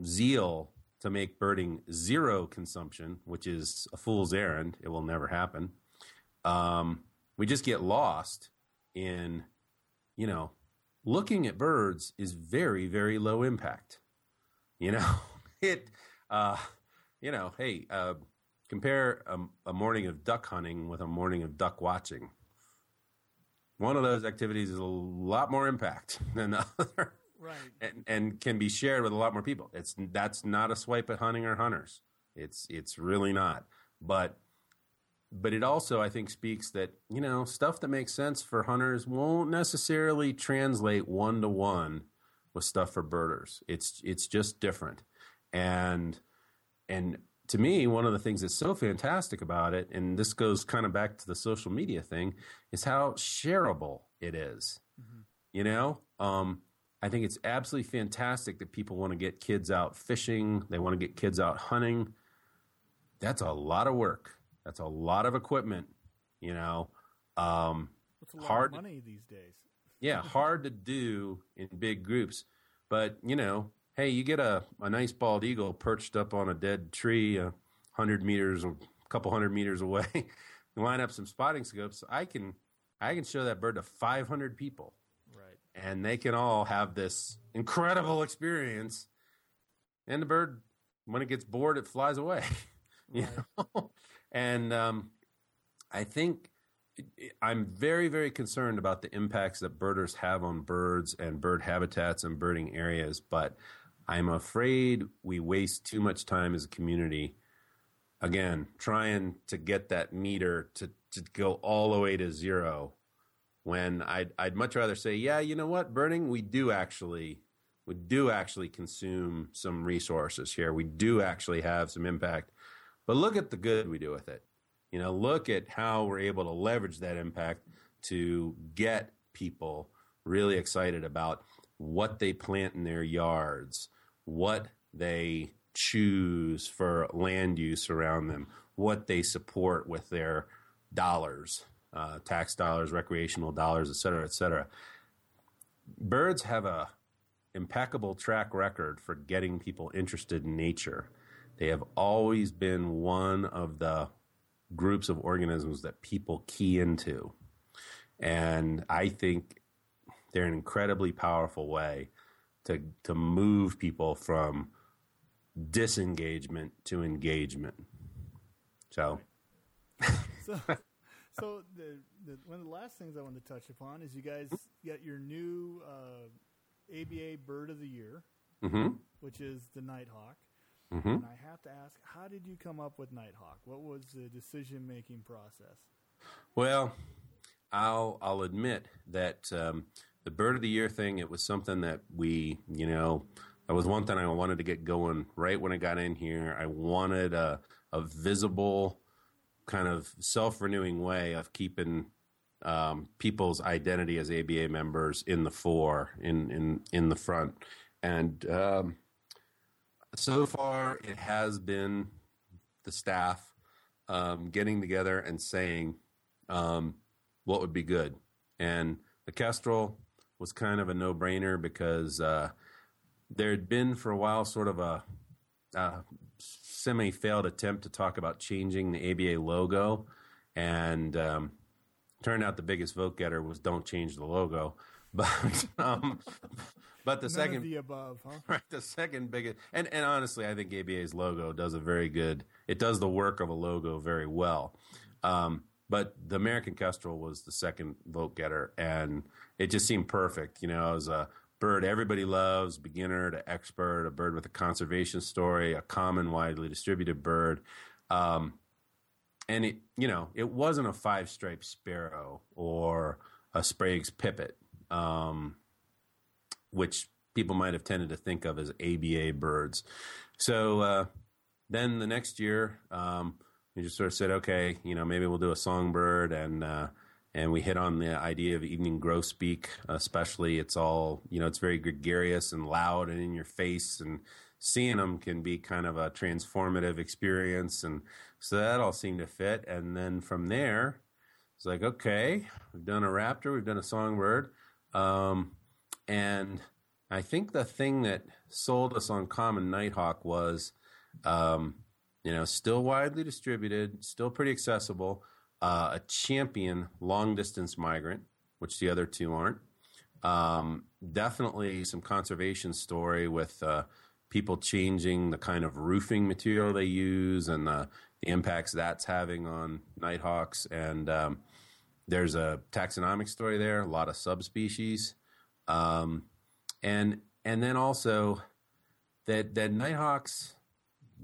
zeal to make birding zero consumption, which is a fool's errand, it will never happen. Um, we just get lost in, you know, looking at birds is very, very low impact. You know, it, uh, you know, hey, uh, compare a, a morning of duck hunting with a morning of duck watching one of those activities is a lot more impact than the other. Right. And, and can be shared with a lot more people. It's that's not a swipe at hunting or hunters. It's it's really not. But but it also I think speaks that, you know, stuff that makes sense for hunters won't necessarily translate one to one with stuff for birders. It's it's just different. And and to me, one of the things that's so fantastic about it, and this goes kind of back to the social media thing, is how shareable it is. Mm-hmm. You know, um, I think it's absolutely fantastic that people want to get kids out fishing. They want to get kids out hunting. That's a lot of work. That's a lot of equipment. You know, um, hard money these days. yeah, hard to do in big groups. But you know, hey, you get a, a nice bald eagle perched up on a dead tree a hundred meters or a couple hundred meters away, you line up some spotting scopes, I can I can show that bird to five hundred people. Right. And they can all have this incredible experience. And the bird, when it gets bored, it flies away. you know? And um, I think I'm very, very concerned about the impacts that birders have on birds and bird habitats and birding areas. But I'm afraid we waste too much time as a community. Again, trying to get that meter to, to go all the way to zero when I'd, I'd much rather say, yeah, you know what, burning, we do actually, we do actually consume some resources here. We do actually have some impact, but look at the good we do with it. You know, look at how we're able to leverage that impact to get people really excited about what they plant in their yards, what they choose for land use around them, what they support with their dollars, uh, tax dollars, recreational dollars, et cetera, et cetera. Birds have a impeccable track record for getting people interested in nature. They have always been one of the groups of organisms that people key into. And I think they're an incredibly powerful way to to move people from disengagement to engagement. So, so, so the, the, one of the last things I wanted to touch upon is you guys got your new uh, ABA Bird of the Year, mm-hmm. which is the nighthawk. Mm-hmm. And I have to ask, how did you come up with Nighthawk? What was the decision making process? Well, I'll I'll admit that um, the bird of the year thing. It was something that we, you know, that was one thing I wanted to get going right when I got in here. I wanted a, a visible, kind of self renewing way of keeping um, people's identity as ABA members in the fore, in in in the front, and um, so far it has been the staff um, getting together and saying um, what would be good, and the Kestrel was kind of a no brainer because uh, there had been for a while sort of a, a semi failed attempt to talk about changing the ABA logo, and um, turned out the biggest vote getter was don't change the logo. But um, but the None second the above, huh? right, the second biggest, and and honestly, I think ABA's logo does a very good. It does the work of a logo very well. Um, but the American Kestrel was the second vote getter, and it just seemed perfect. You know, as a bird everybody loves, beginner to expert, a bird with a conservation story, a common, widely distributed bird. Um, and it, you know, it wasn't a five striped sparrow or a Sprague's pipit, um, which people might have tended to think of as ABA birds. So uh, then the next year, um, we just sort of said, okay, you know, maybe we'll do a songbird and. Uh, and we hit on the idea of evening grosbeak, especially. It's all you know, it's very gregarious and loud and in your face, and seeing them can be kind of a transformative experience, and so that all seemed to fit. And then from there, it's like, okay, we've done a raptor, we've done a songbird, um, and I think the thing that sold us on common nighthawk was, um, you know, still widely distributed, still pretty accessible uh, a champion long distance migrant, which the other two aren't. Um, definitely some conservation story with uh, people changing the kind of roofing material they use and the, impacts that's having on nighthawks. And um, there's a taxonomic story there, a lot of subspecies, um, and and then also that that nighthawks,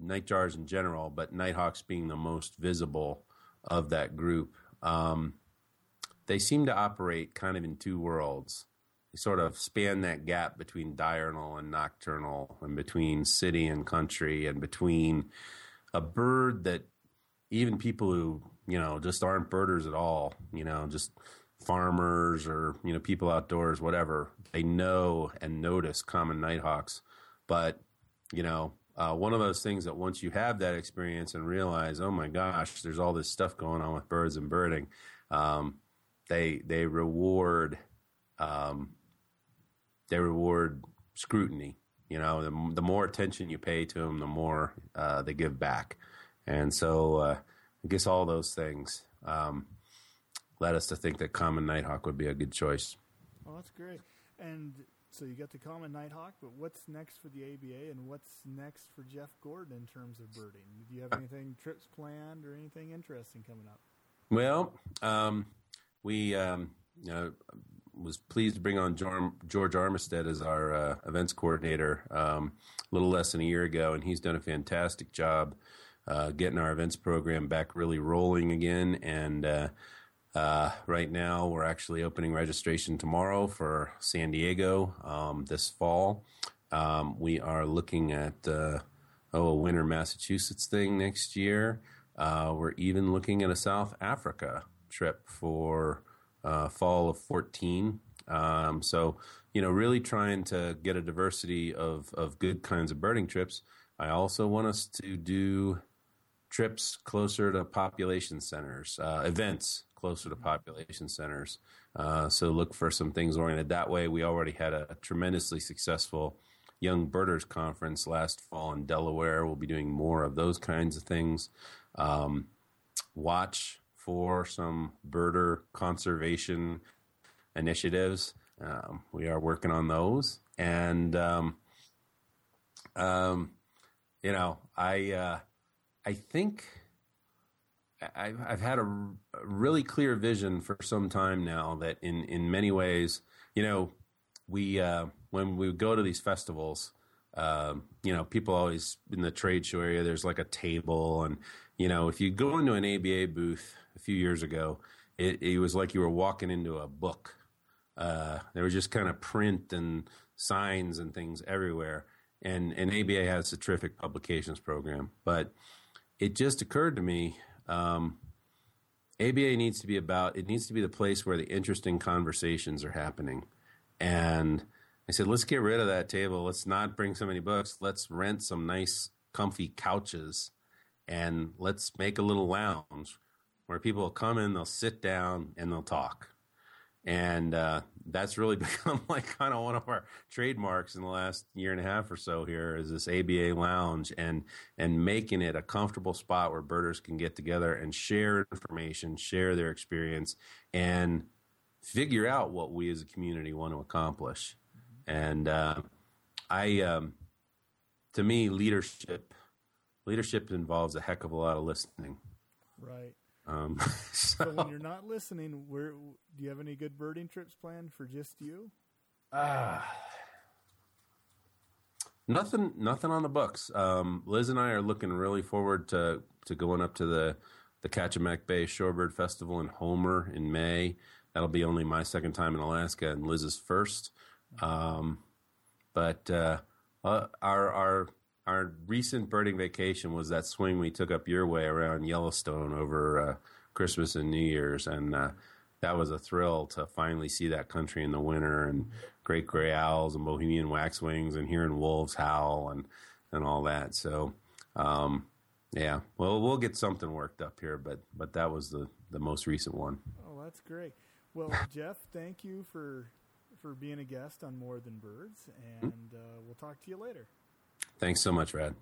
nightjars in general, but nighthawks being the most visible of that group, um, they seem to operate kind of in two worlds. They sort of span that gap between diurnal and nocturnal, and between city and country, and between a bird that even people who you know just aren't birders at all, you know, just farmers or you know people outdoors, whatever, they know and notice common nighthawks, but you know uh, one of those things that once you have that experience and realize, oh my gosh, there's all this stuff going on with birds and birding, um, they they reward um, they reward scrutiny. You know, the, the more attention you pay to them, the more uh, they give back, and so uh, I guess all those things um, led us to think that common nighthawk would be a good choice. Well, that's great. And so you got the common nighthawk, but what's next for the ABA and what's next for Jeff Gordon in terms of birding? Do you have anything trips planned or anything interesting coming up? Well, um, we um, you know, was pleased to bring on George Armistead as our uh, events coordinator um, a little less than a year ago, and he's done a fantastic job uh, getting our events program back really rolling again. And uh, uh, right now, we're actually opening registration tomorrow for San Diego um, this fall. Um, we are looking at uh, oh a winter Massachusetts thing next year. Uh, we're even looking at a South Africa trip for uh, fall of 14. Um, so you know, really trying to get a diversity of of good kinds of birding trips. I also want us to do trips closer to population centers, uh, events closer to population centers. Uh, so look for some things oriented that way. We already had a, a, tremendously successful Young Birders Conference last fall in Delaware. We'll be doing more of those kinds of things. Um, watch for some birder conservation initiatives. Um, we are working on those. And, um, um you know, I, uh, I think I've, I've had a, really clear vision for some time now that in, in many ways, you know, we uh, when we go to these festivals, um, you know, people always in the trade show area, there's like a table. And, you know, if you go into an ABA booth a few years ago, it, it was like you were walking into a book. Uh, there was just kind of print and signs and things everywhere. And, and ABA has a terrific publications program. But it just occurred to me um, ABA needs to be about, it needs to be the place where the interesting conversations are happening. And, I said, let's get rid of that table. Let's not bring so many books. Let's rent some nice, comfy couches and let's make a little lounge where people will come in, they'll sit down, and they'll talk. And uh, that's really become like kind of one of our trademarks in the last year and a half or so here is this ABA lounge and and making it a comfortable spot where birders can get together and share information, share their experience, and figure out what we as a community want to accomplish. And uh, I, um, to me, leadership leadership involves a heck of a lot of listening. Right. Um, so, so, when you're not listening, where do you have any good birding trips planned for just you? Ah. Uh, nothing, nothing on the books. Um, Liz and I are looking really forward to to going up to the the Kachemak Bay Shorebird Festival in Homer in May. That'll be only my second time in Alaska and Liz's first. Um, but uh, uh, our our our recent birding vacation was that swing we took up your way around Yellowstone over uh, Christmas and New Year's, and uh, that was a thrill to finally see that country in the winter and great gray owls and Bohemian waxwings and hearing wolves howl and and all that. So. Um, yeah, well, we'll get something worked up here, but but that was the the most recent one. Oh, that's great. Well, Jeff, thank you for for being a guest on More Than Birds, and uh, we'll talk to you later. Thanks so much, Rad.